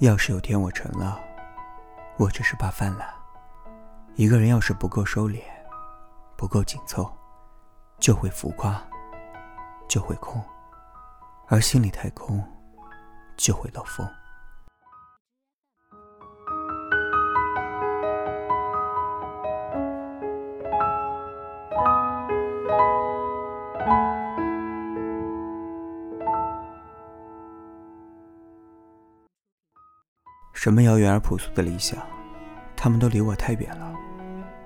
要是有天我沉了，我只是怕犯懒。一个人要是不够收敛，不够紧凑，就会浮夸，就会空，而心里太空，就会漏风。什么遥远而朴素的理想，他们都离我太远了。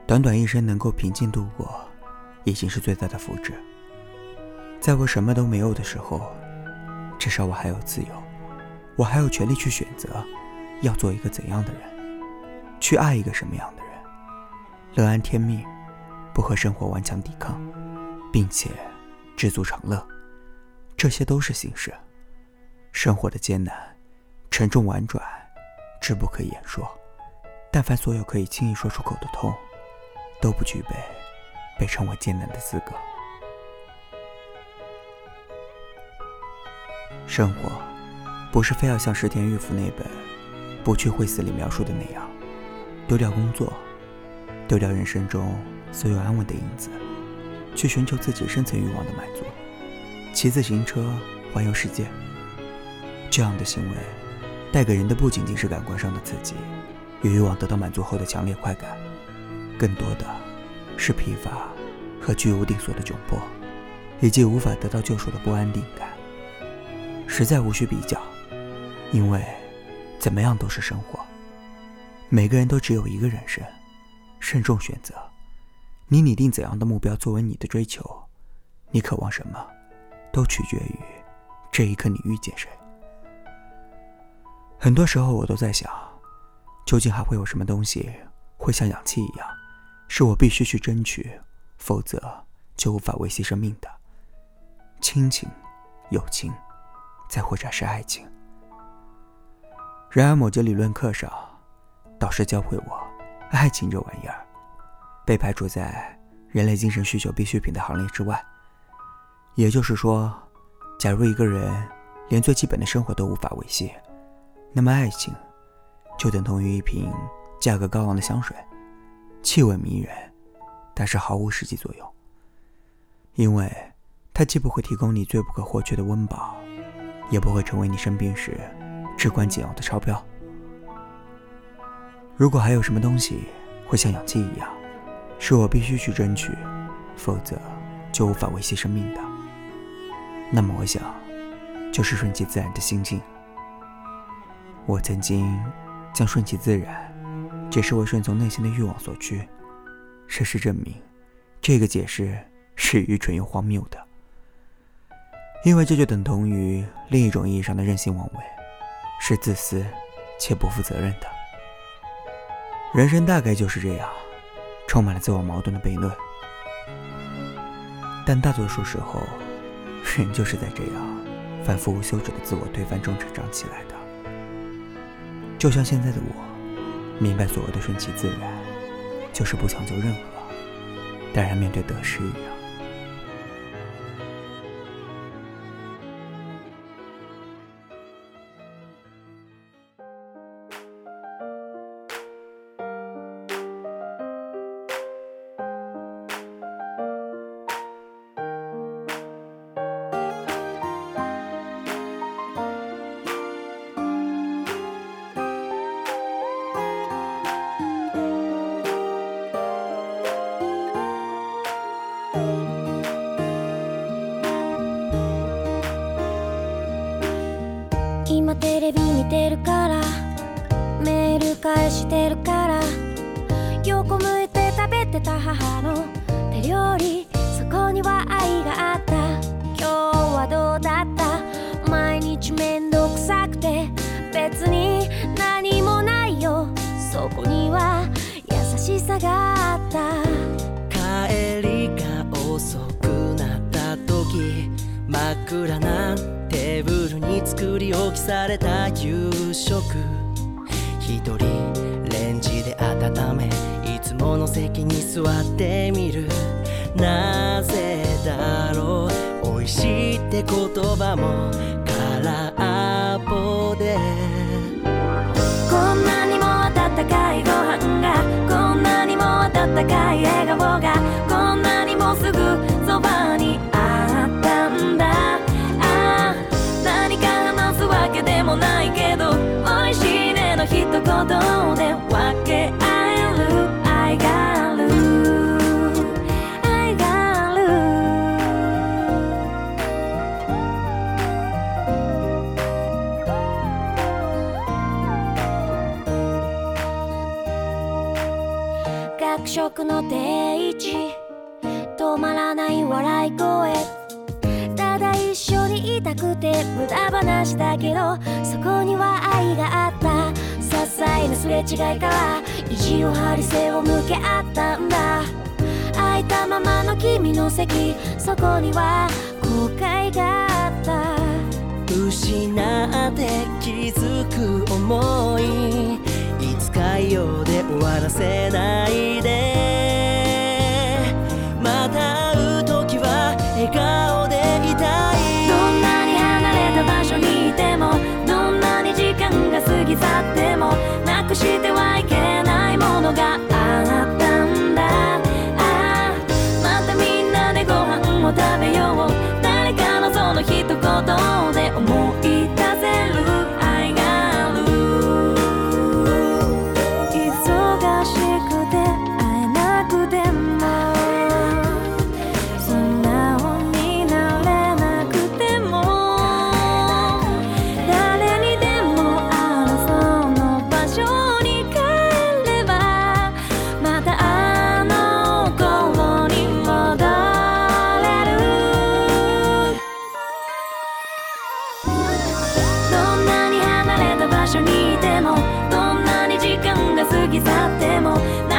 短短一生能够平静度过，已经是最大的福祉。在我什么都没有的时候，至少我还有自由，我还有权利去选择，要做一个怎样的人，去爱一个什么样的人。乐安天命，不和生活顽强抵抗，并且知足常乐，这些都是形式。生活的艰难，沉重婉转。是不可言说。但凡所有可以轻易说出口的痛，都不具备被称为艰难的资格。生活不是非要像石田玉夫那本《不去会死》里描述的那样，丢掉工作，丢掉人生中所有安稳的影子，去寻求自己深层欲望的满足，骑自行车环游世界。这样的行为。带给人的不仅仅是感官上的刺激，与欲望得到满足后的强烈快感，更多的是疲乏和居无定所的窘迫，以及无法得到救赎的不安定感。实在无需比较，因为怎么样都是生活。每个人都只有一个人生，慎重选择。你拟定怎样的目标作为你的追求，你渴望什么，都取决于这一刻你遇见谁。很多时候，我都在想，究竟还会有什么东西会像氧气一样，是我必须去争取，否则就无法维系生命的？亲情、友情，再或者是爱情？然而，某节理论课上，导师教会我，爱情这玩意儿，被排除在人类精神需求必需品的行列之外。也就是说，假如一个人连最基本的生活都无法维系，那么，爱情就等同于一瓶价格高昂的香水，气味迷人，但是毫无实际作用，因为它既不会提供你最不可或缺的温饱，也不会成为你生病时至关紧要的钞票。如果还有什么东西会像氧气一样，是我必须去争取，否则就无法维系生命的，那么我想，就是顺其自然的心境。我曾经将顺其自然解释为顺从内心的欲望所趋，事实证明，这个解释是愚蠢又荒谬的，因为这就等同于另一种意义上的任性妄为，是自私且不负责任的。人生大概就是这样，充满了自我矛盾的悖论，但大多数时候，人就是在这样反复无休止的自我推翻中成长起来的。就像现在的我，明白所谓的顺其自然，就是不强求任何，淡然面对得失一样。ってた母の手料理そこには愛があった今日はどうだった毎日めんどくさくて別に何もないよそこには優しさがあった帰りが遅くなった時真っ暗なテーブルに作り置きされた夕食一人レンジで温めつもの席に座ってみるなぜだろう美味しいって言葉も空っぽでこんなにも温かいご飯がこんなにも温かい笑顔がこんなにもすぐ食の定位置止まらない笑い声ただ一緒にいたくて無駄話だけどそこには愛があった些細なすれ違いから意地を張り背を向け合ったんだ空いたままの君の席そこには後悔があった失って気づく思いいつかよ離せないでまた会う時は笑顔でいたいどんなに離れた場所にいてもどんなに時間が過ぎ去ってもなくしてはいけないものがあったんだあまたみんなでご飯を食べよう誰かのその一言を所にいてもどんなに時間が過ぎ去っても